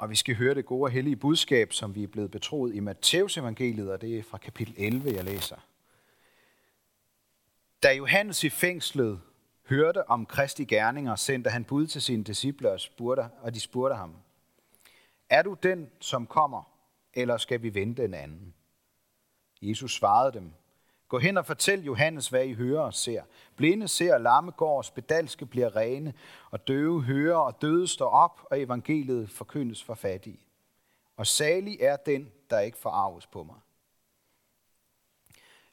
Og vi skal høre det gode og hellige budskab, som vi er blevet betroet i Matteus evangeliet, og det er fra kapitel 11, jeg læser. Da Johannes i fængslet hørte om Kristi gerninger, sendte han bud til sine disciple og, spurgte, og de spurgte ham, Er du den, som kommer, eller skal vi vente en anden? Jesus svarede dem, Gå hen og fortæl Johannes, hvad I hører og ser. Blinde ser, lamme går, spedalske bliver rene, og døve hører, og døde står op, og evangeliet forkyndes for fattige. Og salig er den, der ikke forarves på mig.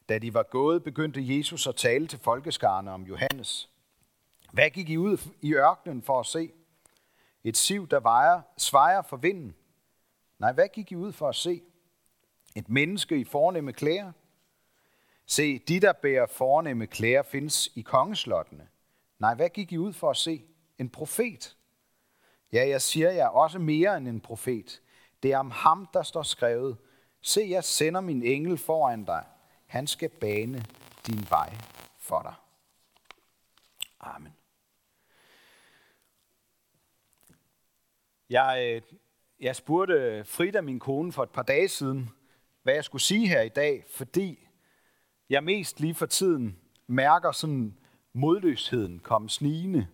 Da de var gået, begyndte Jesus at tale til folkeskarne om Johannes. Hvad gik I ud i ørkenen for at se? Et siv, der vejer, svejer for vinden? Nej, hvad gik I ud for at se? Et menneske i fornemme klæder? Se, de, der bærer fornemme klæder, findes i kongeslottene. Nej, hvad gik I ud for at se? En profet? Ja, jeg siger jer også mere end en profet. Det er om ham, der står skrevet. Se, jeg sender min engel foran dig. Han skal bane din vej for dig. Amen. Jeg, øh, jeg spurgte Frida, min kone, for et par dage siden, hvad jeg skulle sige her i dag, fordi jeg mest lige for tiden mærker sådan modløsheden komme snigende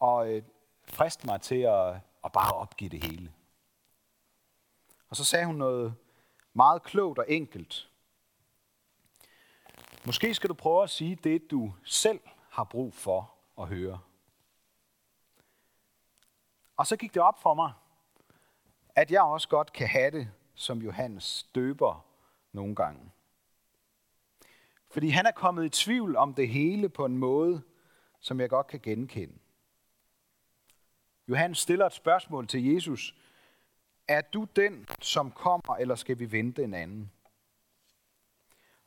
og øh, frist mig til at, at bare opgive det hele. Og så sagde hun noget meget klogt og enkelt. Måske skal du prøve at sige det, du selv har brug for at høre. Og så gik det op for mig, at jeg også godt kan have det, som Johannes døber nogle gange. Fordi han er kommet i tvivl om det hele på en måde, som jeg godt kan genkende. Johannes stiller et spørgsmål til Jesus. Er du den, som kommer, eller skal vi vente en anden?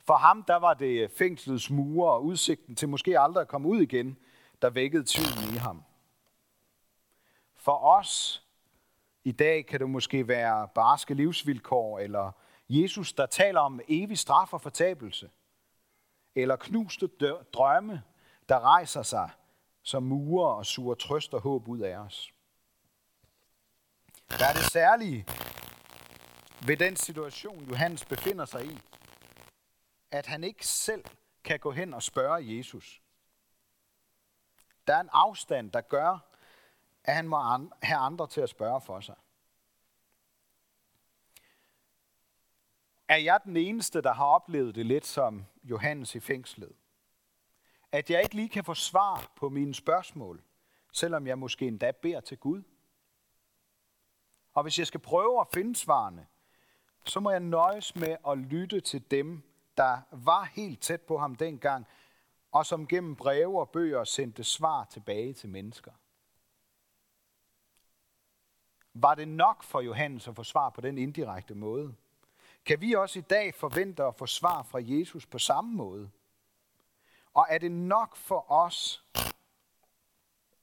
For ham, der var det fængslets mure og udsigten til måske aldrig at komme ud igen, der vækkede tvivlen i ham. For os i dag kan det måske være barske livsvilkår, eller Jesus, der taler om evig straf og fortabelse, eller knuste drømme, der rejser sig som murer og suger trøst og håb ud af os. Hvad er det særlige ved den situation, Johannes befinder sig i, at han ikke selv kan gå hen og spørge Jesus. Der er en afstand, der gør, at han må have andre til at spørge for sig. Er jeg den eneste, der har oplevet det lidt som Johannes i fængslet? At jeg ikke lige kan få svar på mine spørgsmål, selvom jeg måske endda beder til Gud? Og hvis jeg skal prøve at finde svarene, så må jeg nøjes med at lytte til dem, der var helt tæt på ham dengang, og som gennem breve og bøger sendte svar tilbage til mennesker. Var det nok for Johannes at få svar på den indirekte måde? Kan vi også i dag forvente at få svar fra Jesus på samme måde? Og er det nok for os,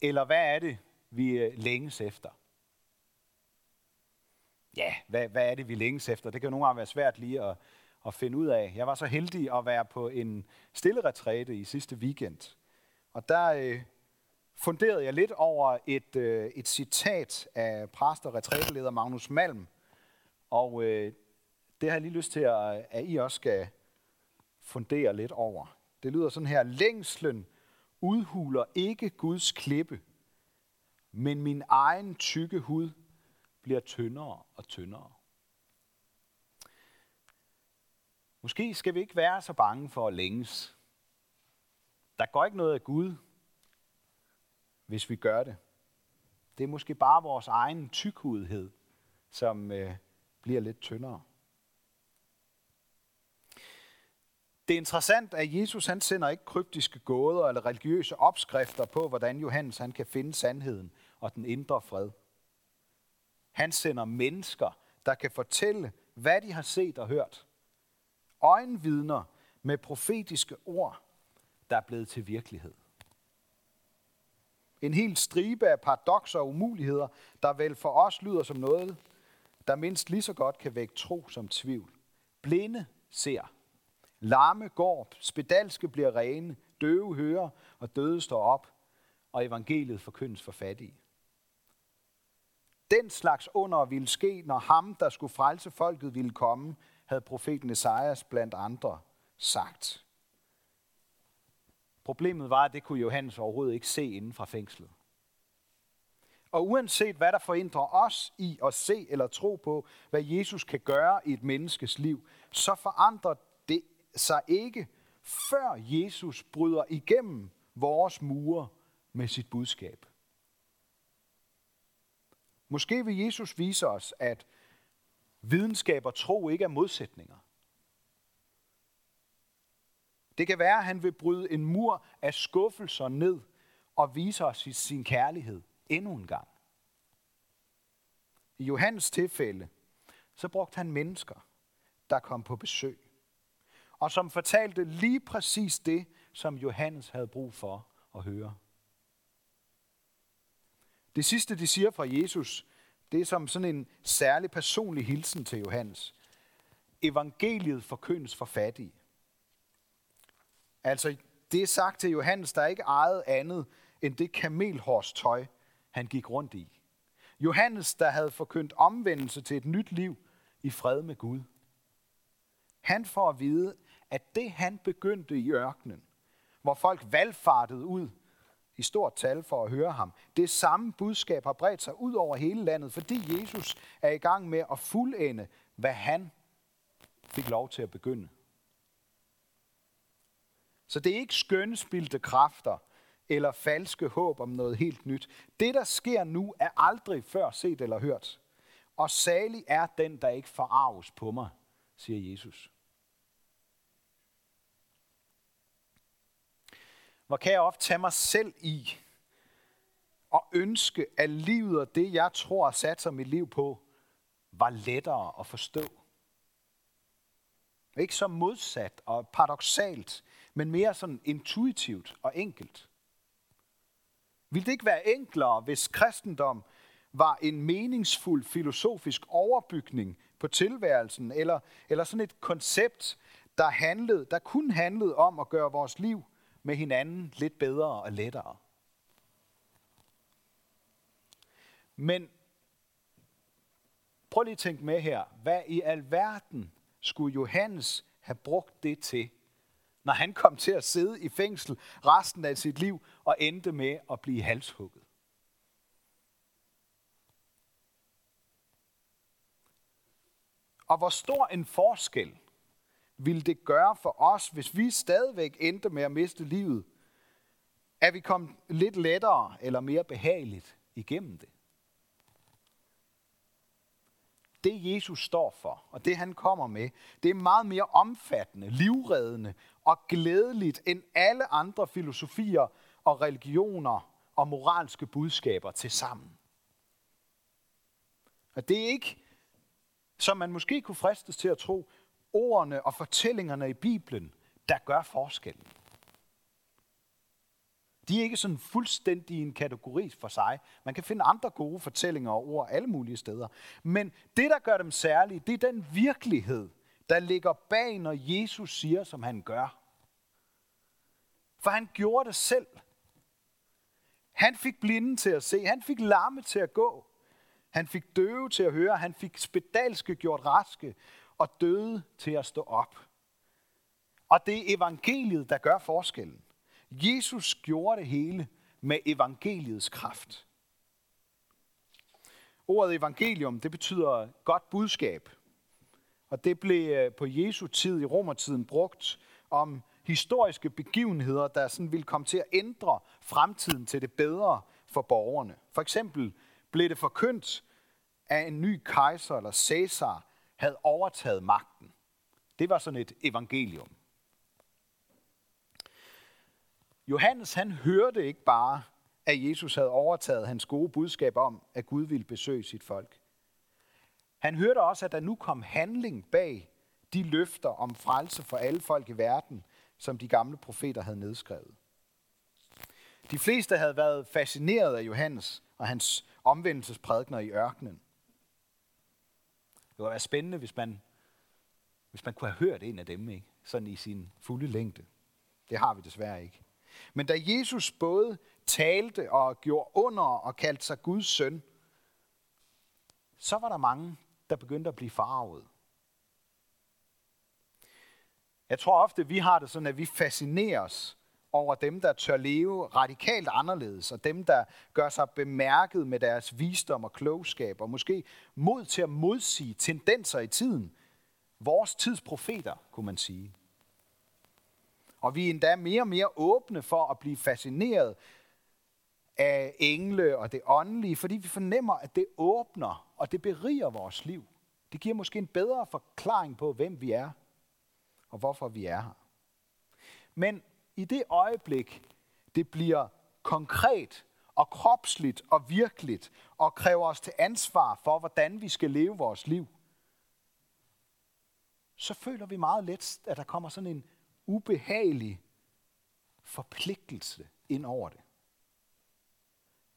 eller hvad er det, vi øh, længes efter? Ja, hvad, hvad er det, vi længes efter? Det kan nogle gange være svært lige at, at finde ud af. Jeg var så heldig at være på en stille retræte i sidste weekend. Og der øh, funderede jeg lidt over et, øh, et citat af præst og retræteleder Magnus Malm. Og øh, det har jeg lige lyst til, at, at I også skal fundere lidt over. Det lyder sådan her. Længslen udhuler ikke Guds klippe, men min egen tykke hud bliver tyndere og tyndere. Måske skal vi ikke være så bange for at længes. Der går ikke noget af Gud, hvis vi gør det. Det er måske bare vores egen tykhudhed, som øh, bliver lidt tyndere. Det er interessant, at Jesus han sender ikke kryptiske gåder eller religiøse opskrifter på, hvordan Johannes han kan finde sandheden og den indre fred. Han sender mennesker, der kan fortælle, hvad de har set og hørt. Øjenvidner med profetiske ord, der er blevet til virkelighed. En hel stribe af paradoxer og umuligheder, der vel for os lyder som noget, der mindst lige så godt kan vække tro som tvivl. Blinde ser, Lamme går, spedalske bliver rene, døve hører, og døde står op, og evangeliet forkyndes for fattige. den slags under ville ske, når ham, der skulle frelse folket, ville komme, havde profeten Esajas blandt andre sagt. Problemet var, at det kunne Johannes overhovedet ikke se inden fra fængslet. Og uanset hvad der forhindrer os i at se eller tro på, hvad Jesus kan gøre i et menneskes liv, så forandrer sig ikke, før Jesus bryder igennem vores mure med sit budskab. Måske vil Jesus vise os, at videnskab og tro ikke er modsætninger. Det kan være, at han vil bryde en mur af skuffelser ned og vise os sin kærlighed endnu en gang. I Johannes tilfælde, så brugte han mennesker, der kom på besøg, og som fortalte lige præcis det, som Johannes havde brug for at høre. Det sidste, de siger fra Jesus, det er som sådan en særlig personlig hilsen til Johannes. Evangeliet forkyndes for fattige. Altså, det er sagt til Johannes, der er ikke ejet andet end det kamelhårstøj, han gik rundt i. Johannes, der havde forkyndt omvendelse til et nyt liv i fred med Gud. Han får at vide, at det han begyndte i ørkenen, hvor folk valgfartede ud i stort tal for at høre ham. Det samme budskab har bredt sig ud over hele landet, fordi Jesus er i gang med at fuldende, hvad han fik lov til at begynde. Så det er ikke skønspildte kræfter eller falske håb om noget helt nyt. Det, der sker nu, er aldrig før set eller hørt. Og salig er den, der ikke forarves på mig, siger Jesus. Hvor kan jeg ofte tage mig selv i og ønske, at livet og det, jeg tror og satser mit liv på, var lettere at forstå. Ikke så modsat og paradoxalt, men mere sådan intuitivt og enkelt. Vil det ikke være enklere, hvis kristendom var en meningsfuld filosofisk overbygning på tilværelsen, eller, eller sådan et koncept, der, handlede, der kun handlede om at gøre vores liv med hinanden lidt bedre og lettere. Men prøv lige at tænke med her. Hvad i alverden skulle Johannes have brugt det til, når han kom til at sidde i fængsel resten af sit liv og endte med at blive halshugget? Og hvor stor en forskel ville det gøre for os, hvis vi stadigvæk endte med at miste livet, at vi kom lidt lettere eller mere behageligt igennem det. Det Jesus står for, og det han kommer med, det er meget mere omfattende, livreddende og glædeligt end alle andre filosofier og religioner og moralske budskaber til sammen. Og det er ikke, som man måske kunne fristes til at tro, ordene og fortællingerne i Bibelen, der gør forskellen. De er ikke sådan fuldstændig en kategori for sig. Man kan finde andre gode fortællinger og ord alle mulige steder. Men det, der gør dem særlige, det er den virkelighed, der ligger bag, når Jesus siger, som han gør. For han gjorde det selv. Han fik blinde til at se, han fik larme til at gå, han fik døve til at høre, han fik spedalske gjort raske, og døde til at stå op. Og det er evangeliet, der gør forskellen. Jesus gjorde det hele med evangeliets kraft. Ordet evangelium, det betyder godt budskab. Og det blev øh, på Jesu tid i romertiden brugt om historiske begivenheder, der sådan ville komme til at ændre fremtiden til det bedre for borgerne. For eksempel blev det forkyndt, at en ny kejser eller Caesar havde overtaget magten. Det var sådan et evangelium. Johannes han hørte ikke bare, at Jesus havde overtaget hans gode budskab om, at Gud ville besøge sit folk. Han hørte også, at der nu kom handling bag de løfter om frelse for alle folk i verden, som de gamle profeter havde nedskrevet. De fleste havde været fascineret af Johannes og hans omvendelsesprædikner i ørkenen. Det kunne være spændende, hvis man, hvis man kunne have hørt en af dem, ikke? sådan i sin fulde længde. Det har vi desværre ikke. Men da Jesus både talte og gjorde under og kaldte sig Guds søn, så var der mange, der begyndte at blive farvet. Jeg tror ofte, vi har det sådan, at vi fascineres over dem, der tør leve radikalt anderledes, og dem, der gør sig bemærket med deres visdom og klogskab, og måske mod til at modsige tendenser i tiden. Vores tids profeter, kunne man sige. Og vi er endda mere og mere åbne for at blive fascineret af engle og det åndelige, fordi vi fornemmer, at det åbner, og det beriger vores liv. Det giver måske en bedre forklaring på, hvem vi er, og hvorfor vi er her. Men i det øjeblik, det bliver konkret og kropsligt og virkeligt, og kræver os til ansvar for, hvordan vi skal leve vores liv, så føler vi meget let, at der kommer sådan en ubehagelig forpligtelse ind over det.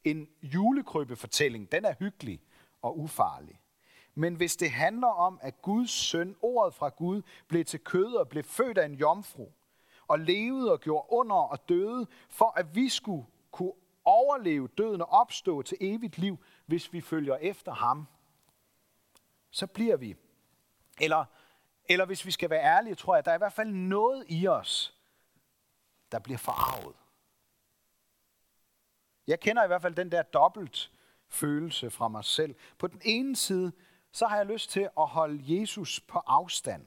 En julekrybbefortælling, den er hyggelig og ufarlig. Men hvis det handler om, at Guds søn, ordet fra Gud, blev til kød og blev født af en jomfru, og levede og gjorde under og døde, for at vi skulle kunne overleve døden og opstå til evigt liv, hvis vi følger efter ham, så bliver vi. Eller, eller hvis vi skal være ærlige, tror jeg, at der er i hvert fald noget i os, der bliver forarvet. Jeg kender i hvert fald den der dobbelt følelse fra mig selv. På den ene side, så har jeg lyst til at holde Jesus på afstand,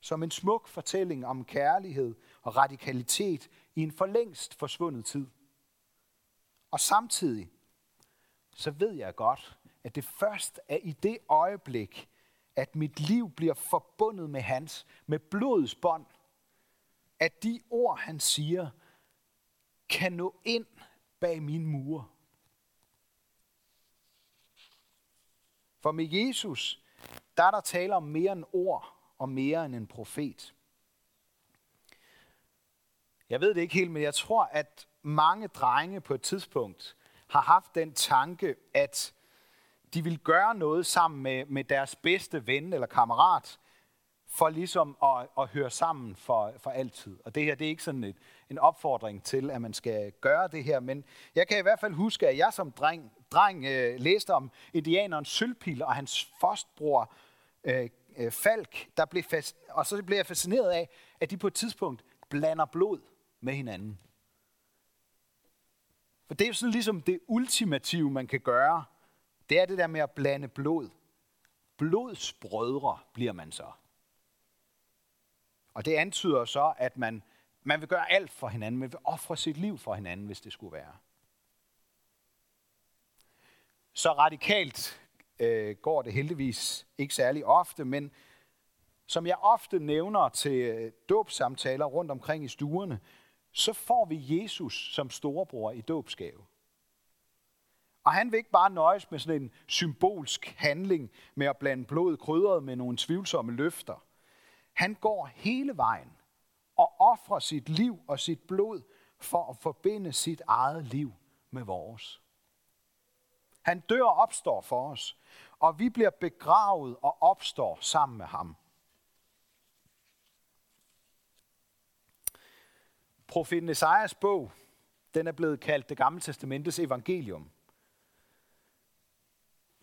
som en smuk fortælling om kærlighed og radikalitet i en for længst forsvundet tid. Og samtidig, så ved jeg godt, at det først er i det øjeblik, at mit liv bliver forbundet med hans, med blodets bånd, at de ord, han siger, kan nå ind bag mine mure. For med Jesus, der er der tale om mere end ord og mere end en profet. Jeg ved det ikke helt, men jeg tror, at mange drenge på et tidspunkt har haft den tanke, at de vil gøre noget sammen med, med deres bedste ven eller kammerat, for ligesom at, at høre sammen for, for altid. Og det her, det er ikke sådan et, en opfordring til, at man skal gøre det her, men jeg kan i hvert fald huske, at jeg som dreng, dreng øh, læste om indianeren Sølpil og hans forstbror øh, øh, Falk, der blev fast, og så blev jeg fascineret af, at de på et tidspunkt blander blod med hinanden. For det er sådan ligesom det ultimative, man kan gøre. Det er det der med at blande blod. Blodsbrødre bliver man så. Og det antyder så, at man, man vil gøre alt for hinanden. Man vil ofre sit liv for hinanden, hvis det skulle være. Så radikalt øh, går det heldigvis ikke særlig ofte, men som jeg ofte nævner til øh, dåbsamtaler rundt omkring i stuerne, så får vi Jesus som storebror i dåbsgave. Og han vil ikke bare nøjes med sådan en symbolsk handling med at blande blod krydret med nogle tvivlsomme løfter. Han går hele vejen og offrer sit liv og sit blod for at forbinde sit eget liv med vores. Han dør og opstår for os, og vi bliver begravet og opstår sammen med ham. Profeten Esajas bog, den er blevet kaldt det gamle testamentets evangelium.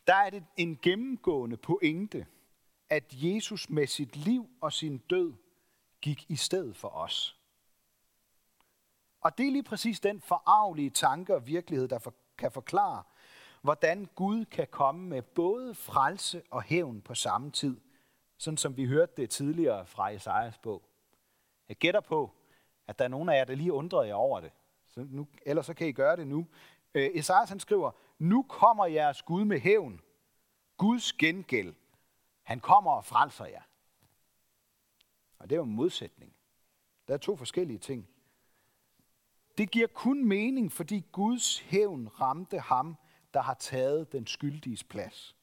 Der er det en gennemgående pointe, at Jesus med sit liv og sin død gik i stedet for os. Og det er lige præcis den forarvelige tanke og virkelighed, der kan forklare, hvordan Gud kan komme med både frelse og hævn på samme tid, sådan som vi hørte det tidligere fra Esajas bog. Jeg gætter på, at der er nogen af jer, der lige undrede jer over det. Så nu, ellers så kan I gøre det nu. Øh, Esajas han skriver, nu kommer jeres Gud med hævn. Guds gengæld. Han kommer og frelser jer. Og det er jo en modsætning. Der er to forskellige ting. Det giver kun mening, fordi Guds hævn ramte ham, der har taget den skyldiges plads.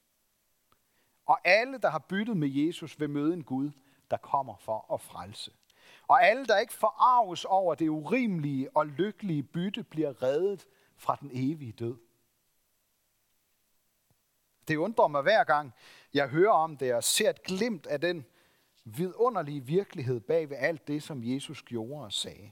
Og alle, der har byttet med Jesus, vil møde en Gud, der kommer for at frelse. Og alle, der ikke forarves over det urimelige og lykkelige bytte, bliver reddet fra den evige død. Det undrer mig hver gang, jeg hører om det og ser et glimt af den vidunderlige virkelighed bag ved alt det, som Jesus gjorde og sagde.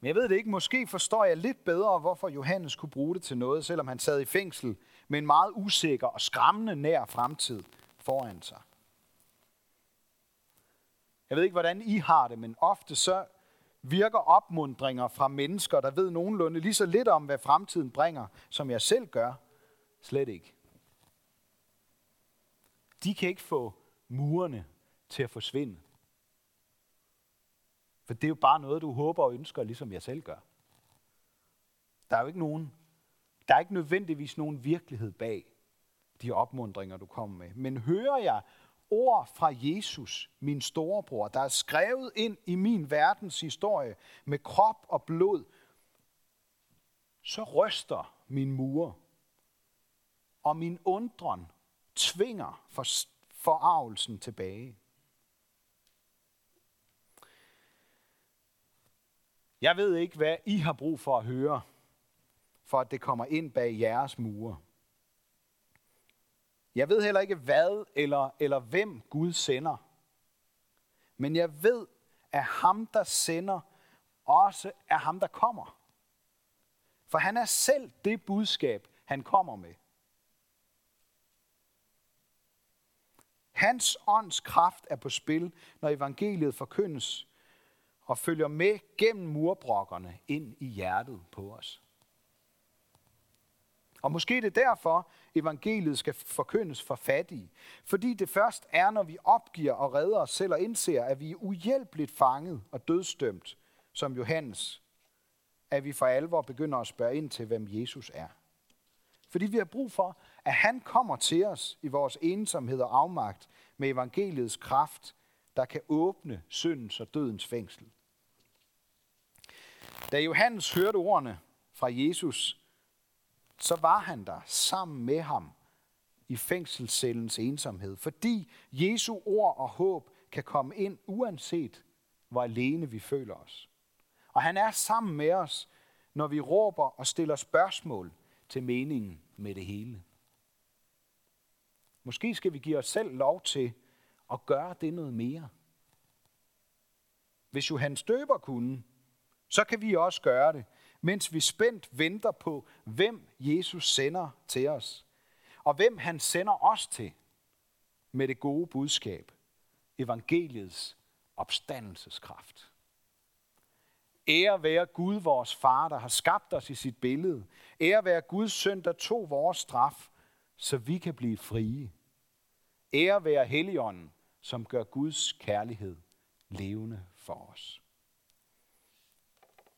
Men jeg ved det ikke, måske forstår jeg lidt bedre, hvorfor Johannes kunne bruge det til noget, selvom han sad i fængsel med en meget usikker og skræmmende nær fremtid foran sig. Jeg ved ikke, hvordan I har det, men ofte så virker opmundringer fra mennesker, der ved nogenlunde lige så lidt om, hvad fremtiden bringer, som jeg selv gør, slet ikke. De kan ikke få murene til at forsvinde. For det er jo bare noget, du håber og ønsker, ligesom jeg selv gør. Der er jo ikke nogen, der er ikke nødvendigvis nogen virkelighed bag de opmundringer, du kommer med. Men hører jeg ord fra Jesus, min storebror, der er skrevet ind i min verdens historie med krop og blod, så ryster min mur, og min undren tvinger for forarvelsen tilbage. Jeg ved ikke, hvad I har brug for at høre, for at det kommer ind bag jeres mure. Jeg ved heller ikke, hvad eller, eller hvem Gud sender. Men jeg ved, at ham, der sender, også er ham, der kommer. For han er selv det budskab, han kommer med. Hans ånds kraft er på spil, når evangeliet forkyndes og følger med gennem murbrokkerne ind i hjertet på os. Og måske det er derfor, evangeliet skal forkyndes for fattige. Fordi det først er, når vi opgiver og redder os selv og indser, at vi er uhjælpeligt fanget og dødstømt, som Johannes, at vi for alvor begynder at spørge ind til, hvem Jesus er. Fordi vi har brug for, at han kommer til os i vores ensomhed og afmagt med evangeliets kraft, der kan åbne syndens og dødens fængsel. Da Johannes hørte ordene fra Jesus, så var han der sammen med ham i fængselscellens ensomhed, fordi Jesu ord og håb kan komme ind uanset hvor alene vi føler os. Og han er sammen med os, når vi råber og stiller spørgsmål til meningen med det hele. Måske skal vi give os selv lov til at gøre det noget mere. Hvis Johannes Døber kunne, så kan vi også gøre det, mens vi spændt venter på, hvem Jesus sender til os, og hvem han sender os til med det gode budskab, evangeliets opstandelseskraft. Ære være Gud, vores far, der har skabt os i sit billede. Ære være Guds søn, der tog vores straf, så vi kan blive frie. Ære være Helligånden, som gør Guds kærlighed levende for os.